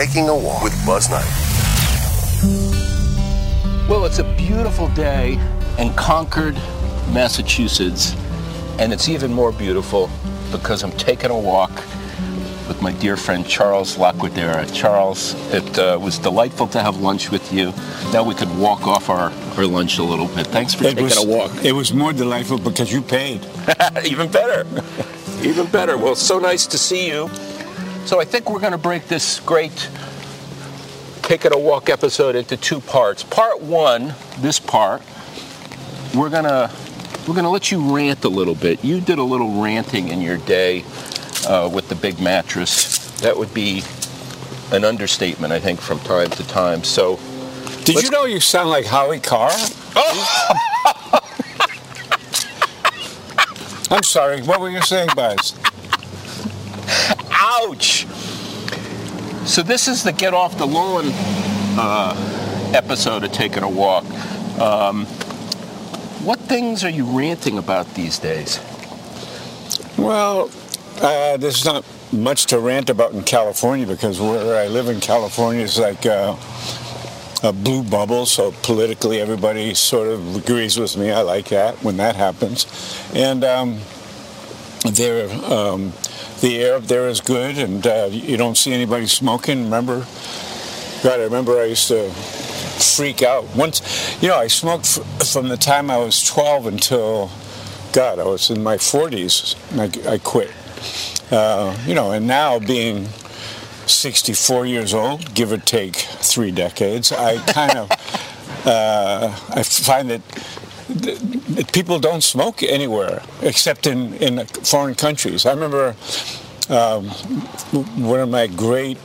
Taking a walk with Buzz Knight. Well, it's a beautiful day in Concord, Massachusetts, and it's even more beautiful because I'm taking a walk with my dear friend Charles Laquidara. Charles, it uh, was delightful to have lunch with you. Now we could walk off our, our lunch a little bit. Thanks for It taking was, a walk. it was more delightful because you paid. Even better. Even better. Well, so nice to see you. So I think we're going to break this great Take It a Walk episode into two parts. Part one, this part, we're going to we're going to let you rant a little bit. You did a little ranting in your day uh, with the big mattress. That would be an understatement, I think, from time to time. So, Did you know you sound like Howie Carr? I'm sorry. What were you saying, Buzz? Ouch! So this is the get off the lawn uh, episode of taking a walk. Um, what things are you ranting about these days? Well, uh, there's not much to rant about in California because where I live in California is like uh, a blue bubble, so politically everybody sort of agrees with me. I like that when that happens. And um, there, um, the air up there is good, and uh, you don't see anybody smoking. Remember, God, I remember I used to freak out. Once, you know, I smoked f- from the time I was 12 until, God, I was in my 40s, and I, I quit. Uh, you know, and now being 64 years old, give or take three decades, I kind of, uh, I find that people don't smoke anywhere except in, in foreign countries. I remember um, one of my great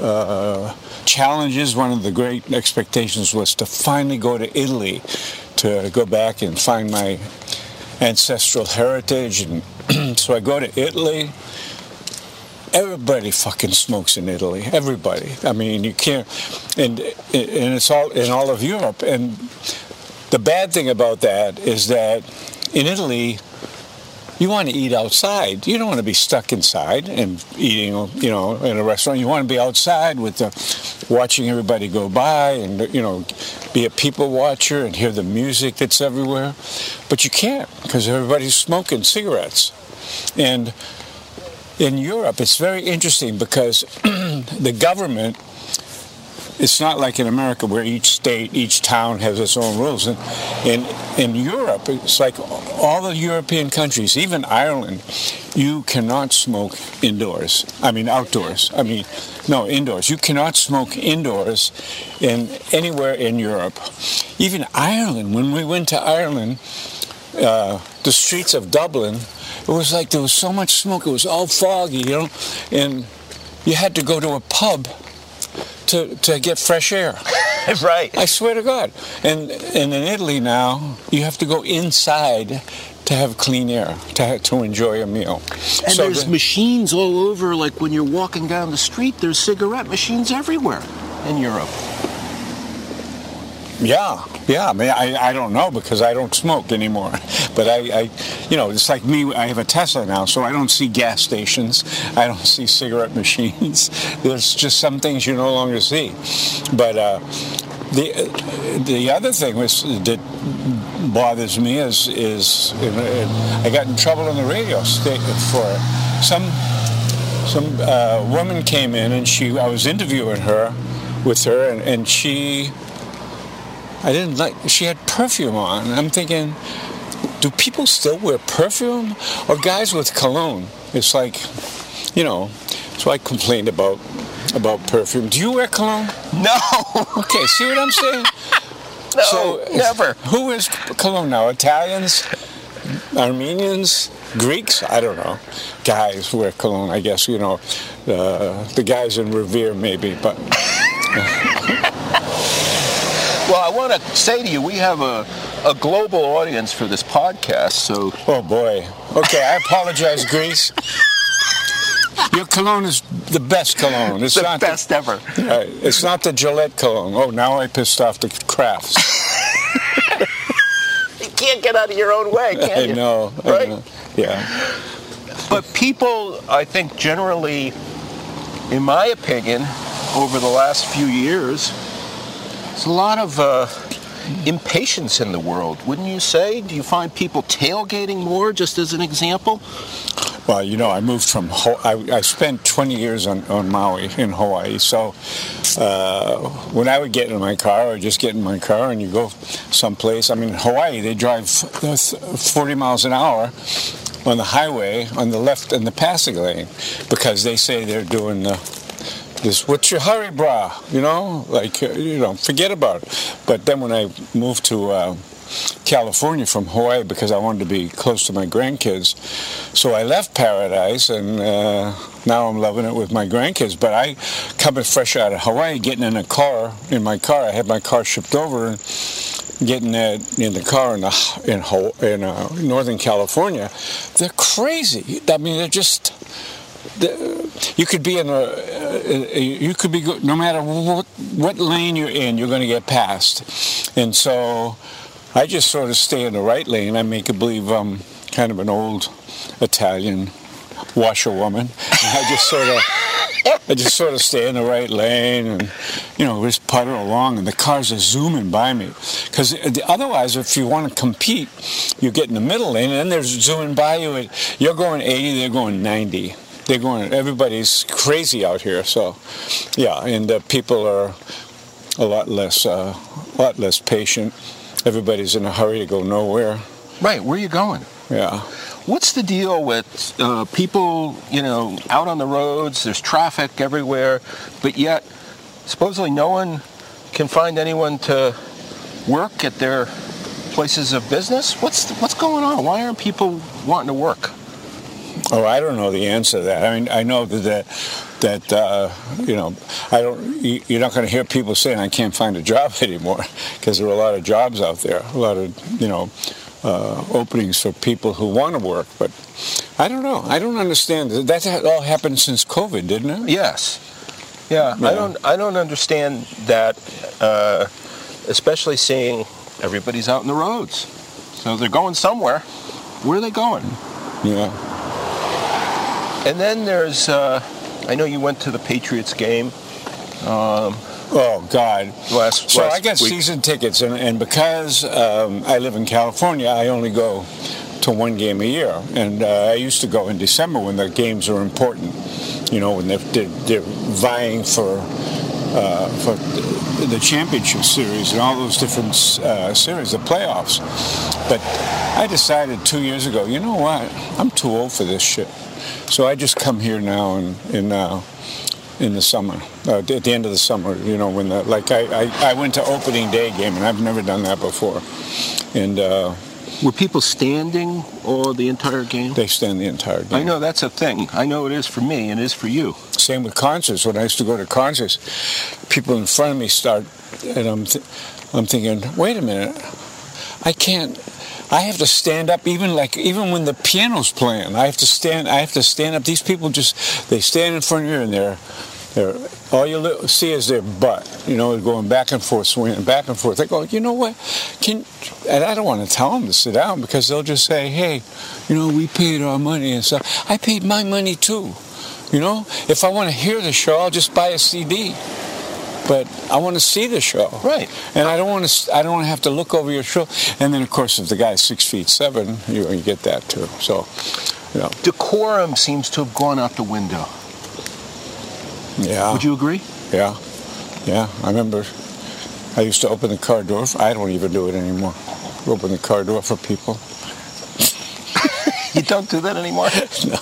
uh, challenges, one of the great expectations was to finally go to Italy to go back and find my ancestral heritage. And so I go to Italy. Everybody fucking smokes in Italy. Everybody. I mean, you can't, and and it's all in all of Europe. And the bad thing about that is that in Italy, you want to eat outside. You don't want to be stuck inside and eating, you know, in a restaurant. You want to be outside with the, watching everybody go by and, you know, be a people watcher and hear the music that's everywhere. But you can't because everybody's smoking cigarettes. And in Europe, it's very interesting because the government it's not like in America where each state, each town has its own rules. And in in Europe, it's like all the European countries, even Ireland, you cannot smoke indoors. I mean outdoors. I mean no indoors. You cannot smoke indoors in anywhere in Europe. Even Ireland. When we went to Ireland, uh, the streets of Dublin, it was like there was so much smoke. It was all foggy, you know, and you had to go to a pub to, to get fresh air. right. I swear to God. And and in Italy now, you have to go inside to have clean air to to enjoy a meal. And So there's the- machines all over, like when you're walking down the street, there's cigarette machines everywhere in Europe. Yeah, yeah. I mean, I, I don't know because I don't smoke anymore. But I, I, you know, it's like me. I have a Tesla now, so I don't see gas stations. I don't see cigarette machines. There's just some things you no longer see. But uh, the the other thing was that bothers me is is I got in trouble on the radio state for it. some some uh, woman came in and she I was interviewing her with her and, and she I didn't like she had perfume on. I'm thinking, do people still wear perfume or guys with cologne? It's like, you know, so I complained about about perfume. Do you wear cologne? No, Okay, see what I'm saying? no, so never. Who is cologne now? Italians, Armenians, Greeks? I don't know. Guys wear cologne. I guess you know uh, the guys in Revere maybe, but Well, I want to say to you, we have a, a global audience for this podcast, so oh boy. Okay, I apologize, Greece. Your cologne is the best cologne. It's the not best ever. The, it's not the Gillette cologne. Oh, now I pissed off the Krafts. You can't get out of your own way, can I you? know. I Right? know. Yeah. But people, I think, generally, in my opinion, over the last few years, there's a lot of uh, impatience in the world, wouldn't you say? Do you find people tailgating more, just as an example? Well, you know, I moved from, Ho- I, I spent 20 years on, on Maui in Hawaii. So uh, when I would get in my car or just get in my car and you go someplace, I mean, Hawaii, they drive uh, 40 miles an hour on the highway on the left in the passing lane because they say they're doing the, this, what's your hurry, brah? You know, like, uh, you know, forget about it. But then when I moved to uh, California from Hawaii because I wanted to be close to my grandkids, so I left paradise and uh, now I'm loving it with my grandkids. But I, coming fresh out of Hawaii, getting in a car, in my car, I had my car shipped over getting that in the car in, the, in, in uh, Northern California, they're crazy. I mean, they're just you could be in a, uh, you could be no matter what what lane you're in, you're going to get passed, and so I just sort of stay in the right lane. I make believe I'm kind of an old Italian washerwoman. I just sort of. I just sort of stay in the right lane and, you know, just putter along, and the cars are zooming by me. Because otherwise, if you want to compete, you get in the middle lane, and then they're zooming by you. And you're going 80, they're going 90 they're going everybody's crazy out here so yeah and uh, people are a lot less uh, a lot less patient everybody's in a hurry to go nowhere Right, where are you going? yeah What's the deal with uh, people, you know, out on the roads? There's traffic everywhere, but yet supposedly no one can find anyone to work at their places of business. What's what's going on? Why aren't people wanting to work? Oh i don't know the answer to that i mean i know that that uh, you know i don't you- you're not going to hear people saying i can't find a job anymore because there are a lot of jobs out there a lot of you know uh, openings for people who want to work but i don't know i don't understand that all happened since covid didn't it Yes. Yeah, Yeah. I don't I don't understand that uh, especially seeing everybody's out in the roads. So they're going somewhere. Where are they going? yeah And then there's, uh, I know you went to the Patriots game Oh God! last. So last I got week. season tickets, and, and because um, I live in California, I only go to one game a year. And uh, I used to go in December when the games are important. You know, when they're, they're, they're vying for uh, for the championship series and all those different uh, series, the playoffs. But I decided two years ago, you know what? I'm too old for this shit. So I just come here now and in uh, in the summer, uh, at the end of the summer. You know, when the like I, I, I went to opening day game and I've never done that before, and uh, Were people standing all the entire game? they stand the entire game. I know that's a thing. I know it is for me and it is for you. Same with concerts. When I used to go to concerts, people in front of me start and I'm, th- I'm thinking, wait a minute, I can't. I have to stand up even like even when the piano's playing. I have to stand. I have to stand up. These people just they stand in front of you and they're they're all you see is their butt. You know, going back and forth, swinging back and forth. They go, you know what? Can and I don't want to tell them to sit down because they'll just say, hey, you know, we paid our money and stuff. I paid my money too. You know, if I want to hear the show, I'll just buy a CD but I want to see the show. Right. And I don't want to. I don't want to have to look over your show. And then, of course, if the guy's six feet seven, you, you get that too. So, you know, Decorum seems to have gone out the window. yeah. Would you agree? Yeah. Yeah. I remember. I used to open the car door. For, I don't even do it anymore. Open the car door for people. You don't do that anymore? No.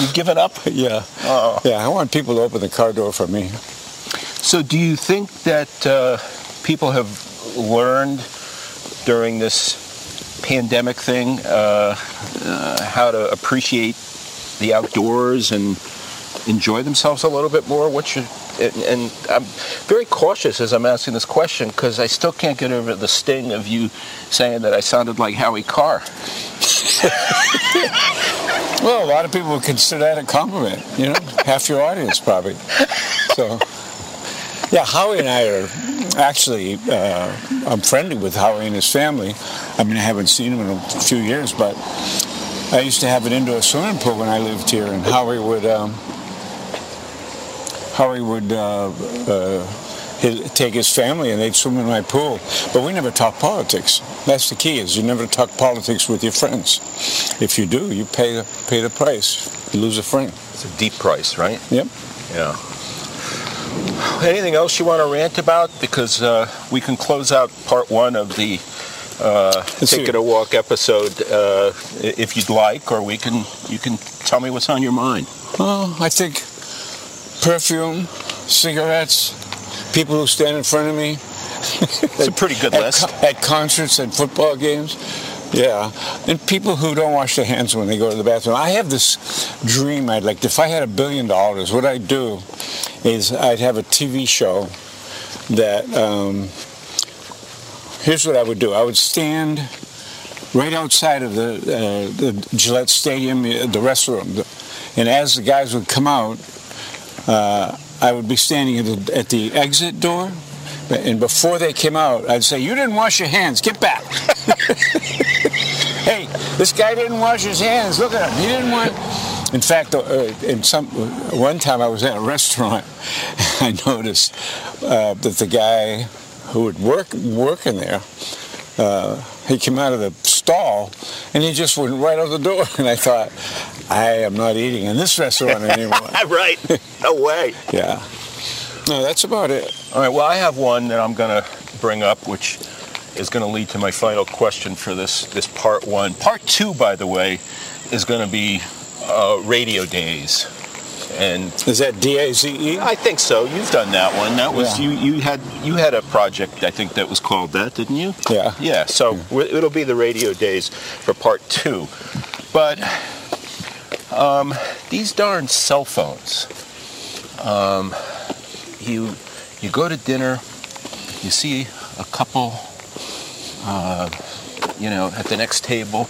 You've given up? Yeah. Oh. Yeah. I want people to open the car door for me. So, do you think that uh, people have learned during this pandemic thing uh, uh, how to appreciate the outdoors and enjoy themselves a little bit more? And, and I'm very cautious as I'm asking this question because I still can't get over the sting of you saying that I sounded like Howie Carr. Well, a lot of people would consider that a compliment. You know, half your audience probably. So, yeah, Howie and I are actually. Uh, I'm friendly with Howie and his family. I mean, I haven't seen him in a few years, but I used to have an indoor swimming pool when I lived here, and Howie would. Um, Howie would uh, uh, his, take his family and they'd swim in my pool. But we never talk politics. That's the key: is you never talk politics with your friends. If you do, you pay the pay the price. You lose a friend. It's a deep price, right? Yep. Yeah. Anything else you want to rant about? Because uh, we can close out part one of the uh, Take. It a Walk episode uh, if you'd like, or we can you can tell me what's on your mind. Well, I think perfume, cigarettes, people who stand in front of me. It's a pretty good at, list. at concerts and football games. Yeah, and people who don't wash their hands when they go to the bathroom. I have this dream. I'd like if I had a billion dollars, what I'd do is I'd have a TV show that. Um, here's what I would do. I would stand right outside of the uh, the Gillette Stadium, uh, the restroom, and as the guys would come out, uh, I would be standing at the, at the exit door, and before they came out, I'd say, "You didn't wash your hands. Get back." hey, this guy didn't wash his hands. Look at him. He didn't want. In fact, uh, in some one time I was at a restaurant, I noticed uh, that the guy who would work work in there, uh, he came out of the stall and he just went right out the door. And I thought, I am not eating in this restaurant anymore. right. No way. yeah. No, that's about it. All right. Well, I have one that I'm going to bring up, which is going to lead to my final question for this this part one. Part two, by the way, is going to be uh, radio days, and Is that D A Z E? I think so. You've done that one. That was Yeah. you. You had you had a project. I think that was called that, didn't you? Yeah. Yeah. So we- it'll be the radio days for part two, but um, these darn cell phones. Um, you you go to dinner, you see a couple, uh, you know, at the next table.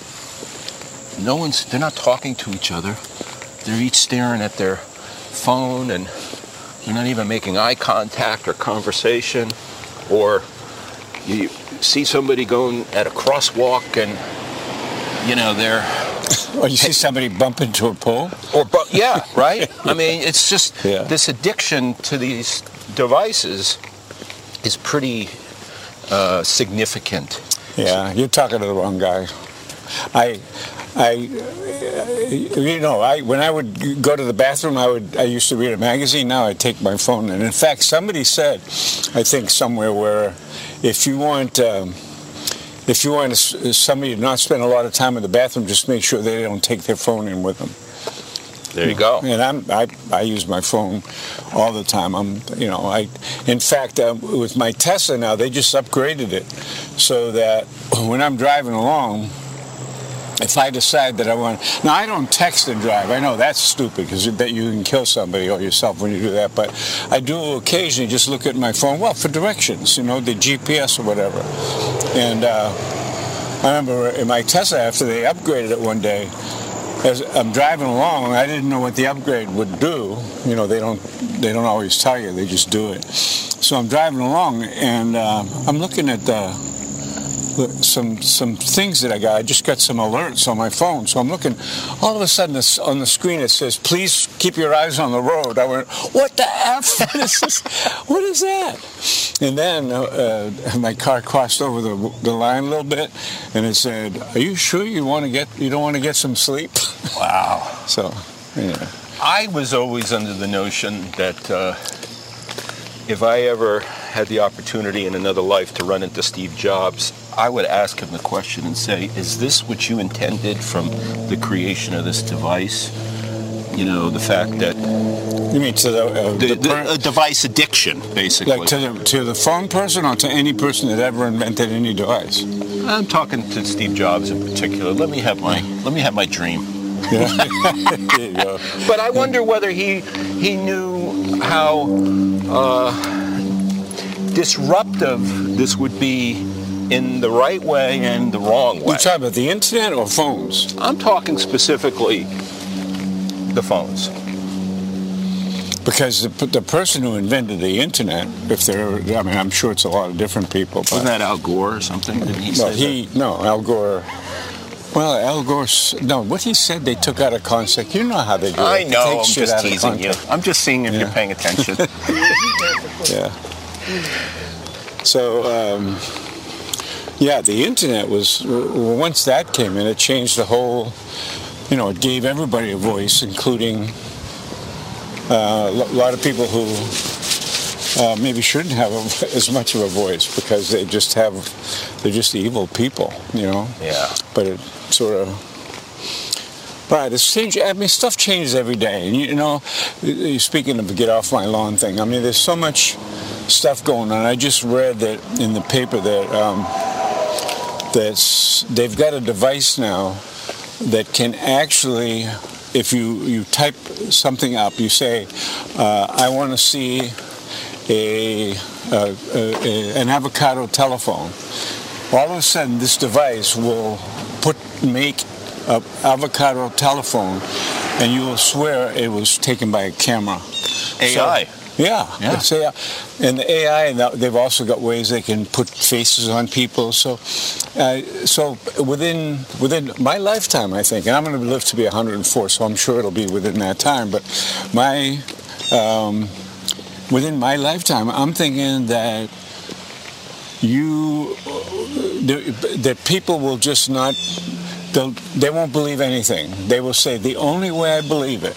No one's. They're not talking to each other. They're each staring at their phone and you're not even making eye contact or conversation or you see somebody going at a crosswalk and you know they're Or you see somebody bump into a pole? or but yeah right i mean it's just Yeah. this addiction to these devices is pretty uh, significant Yeah, you're talking to the wrong guy. I, I, uh, you know, I when I would go to the bathroom, I would I used to read a magazine. Now I take my phone, and in fact, somebody said, I think somewhere where, if you want. Um, if you want somebody to not spend a lot of time in the bathroom, just make sure they don't take their phone in with them. There you go And I'm, I, I use my phone all the time. I'm, you know, I, in fact, uh, with my Tesla now, they just upgraded it so that when I'm driving along, if I decide that I want, now I don't text and drive. I know that's stupid because that you can kill somebody or yourself when you do that. But I do occasionally just look at my phone, well, for directions, you know, the GPS or whatever. And uh, I remember in my Tesla after they upgraded it one day, as I'm driving along, I didn't know what the upgrade would do. You know, they don't they don't always tell you; they just do it. So I'm driving along, and uh, I'm looking at the some some things that I got. I just got some alerts on my phone, so I'm looking. All of a sudden, this, on the screen it says, "Please keep your eyes on the road." I went, "What the f? What is this? What is that?" And then uh, my car crossed over the, the line a little bit, and it said, "Are you sure you want to get you don't want to get some sleep?" Wow. So, yeah. I was always under the notion that uh, if I ever had the opportunity in another life to run into Steve Jobs, I would ask him the question and say, Is this what you intended from the creation of this device? You know, the fact that. You mean to the, uh, the, the per- a device addiction, basically. like to the to the phone person or to any person that ever invented any device? I'm talking to Steve Jobs in particular. Let me have my let me have my dream. Yeah. there you go. But I wonder whether he he knew how uh, disruptive this would be in the right way and the wrong way. You talking about the internet or phones? I'm talking specifically the phones. Because the, the person who invented the internet, if they're, I mean, I'm sure it's a lot of different people. But, Wasn't that Al Gore or something? Didn't he say he, no, Al Gore. Well, Al Gore, no, what he said they took out of context. You know how they do that? I know. I'm just teasing you. I'm just seeing if Yeah. you're paying attention. Yeah. So, um, yeah, the internet was, once that came in, it changed the whole, you know, it gave everybody a voice, including uh, a lot of people who uh, maybe shouldn't have a, as much of a voice because they just have, they're just evil people, you know? yeah. but it sort of right it's changed i mean stuff changes every day and you know you- speaking of the get off my lawn thing i mean there's so much stuff going on i just read that in the paper that um, that's they've got a device now that can actually if you you type something up you say uh, i want to see a, a, a an avocado telephone all of a sudden this device will put make a avocado telephone and you will swear it was taken by a camera AI. So- yeah, Yeah. it's AI. and the AI, and they've also got ways they can put faces on people. So, uh, so within within my lifetime, I think, and I'm going to live to be 104, so I'm sure it'll be within that time. But my um, within my lifetime, I'm thinking that you that people will just not they won't believe anything. They will say the only way i believe it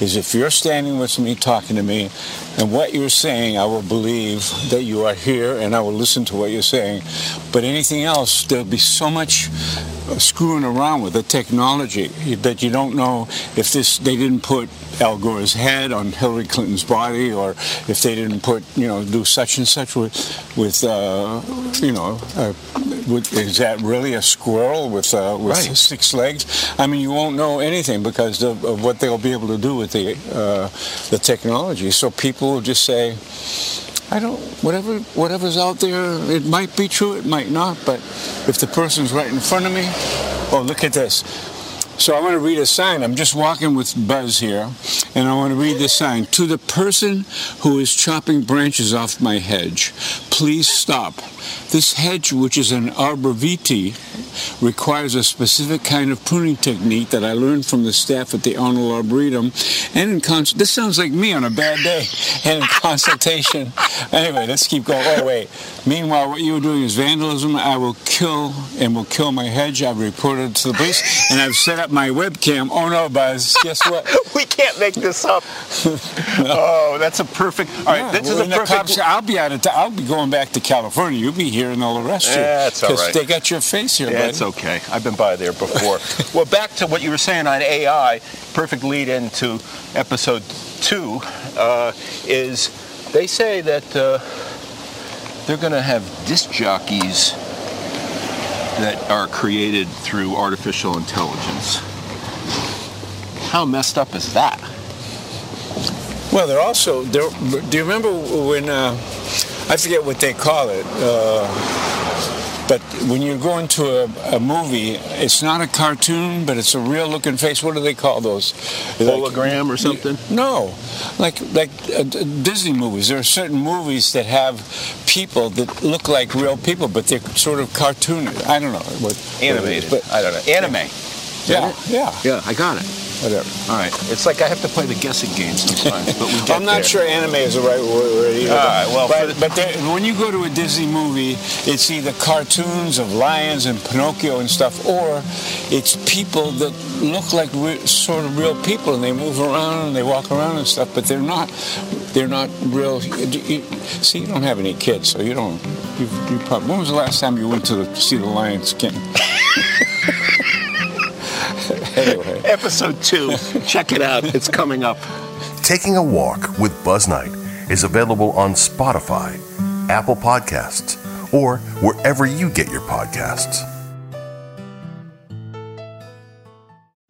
is if you're standing with me talking to me and what you're saying i will believe that you are here and i will listen to what you're saying. But anything else there'll be so much screwing around with the technology that you don't know if this they didn't put Al Gore's head on Hillary Clinton's body, or if they didn't put, you know, do such and such with, with, uh, you know, uh, is that really a squirrel with uh, with Right. six legs? I mean, you won't know anything because of, of what they'll be able to do with the uh, the technology. So people will just say, I don't, whatever, whatever's out there, it might be true, it might not, but if the person's right in front of me, oh, look at this. So I want to read a sign. I'm just walking with Buzz here, and I want to read this sign. To the person who is chopping branches off my hedge, please stop. This hedge, which is an arborvitae, requires a specific kind of pruning technique that I learned from the staff at the Arnold Arboretum. And in cons- this sounds like me on a bad day. And in consultation. Anyway, let's keep going. Oh wait. Meanwhile, what you are doing is vandalism. I will kill and will kill my hedge. I've reported to the police, and I've set up my webcam. Oh no, Buzz! Guess what? we can't make this up. Oh, that's a perfect. All right, Yeah, this is a perfect. cops- I'll be out of. T- I'll be going back to California. You'll be here, and they'll arrest you. Yeah, it's all right. They got your face here, Yeah, it's okay. I've been by there before. well, back to what you were saying on AI. Perfect lead into episode two uh, is they say that uh, they're going to have disc jockeys that are created through artificial intelligence. How messed up is that? Well, they're also. They're, do you remember when uh, I forget what they call it? Uh, but when you're going to a, a, movie, it's not a cartoon, but it's a real-looking face. What do they call those? Hologram like, or something? No, like like uh, Disney movies. There are certain movies that have people that look like real people, but they're sort of cartoony. I don't know what animated. What but I don't know. Anime. Yeah, yeah, yeah. I got it whatever. All right. It's like I have to play the guessing game sometimes, but we get I'm not there. sure anime is the right word either. All right. Well, but, but there, when you go to a Disney movie, it's either cartoons of lions and Pinocchio and stuff, or it's people that look like re- sort of real people, and they move around and they walk around and stuff, but they're not. They're not real. You, see, you don't have any kids, so you don't. You, you probably, when was the last time you went to the, see the Lions King? anyway. Episode two. Check it out. It's coming up. Taking a Walk with Buzz Knight is available on Spotify, Apple Podcasts, or wherever you get your podcasts.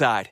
Side.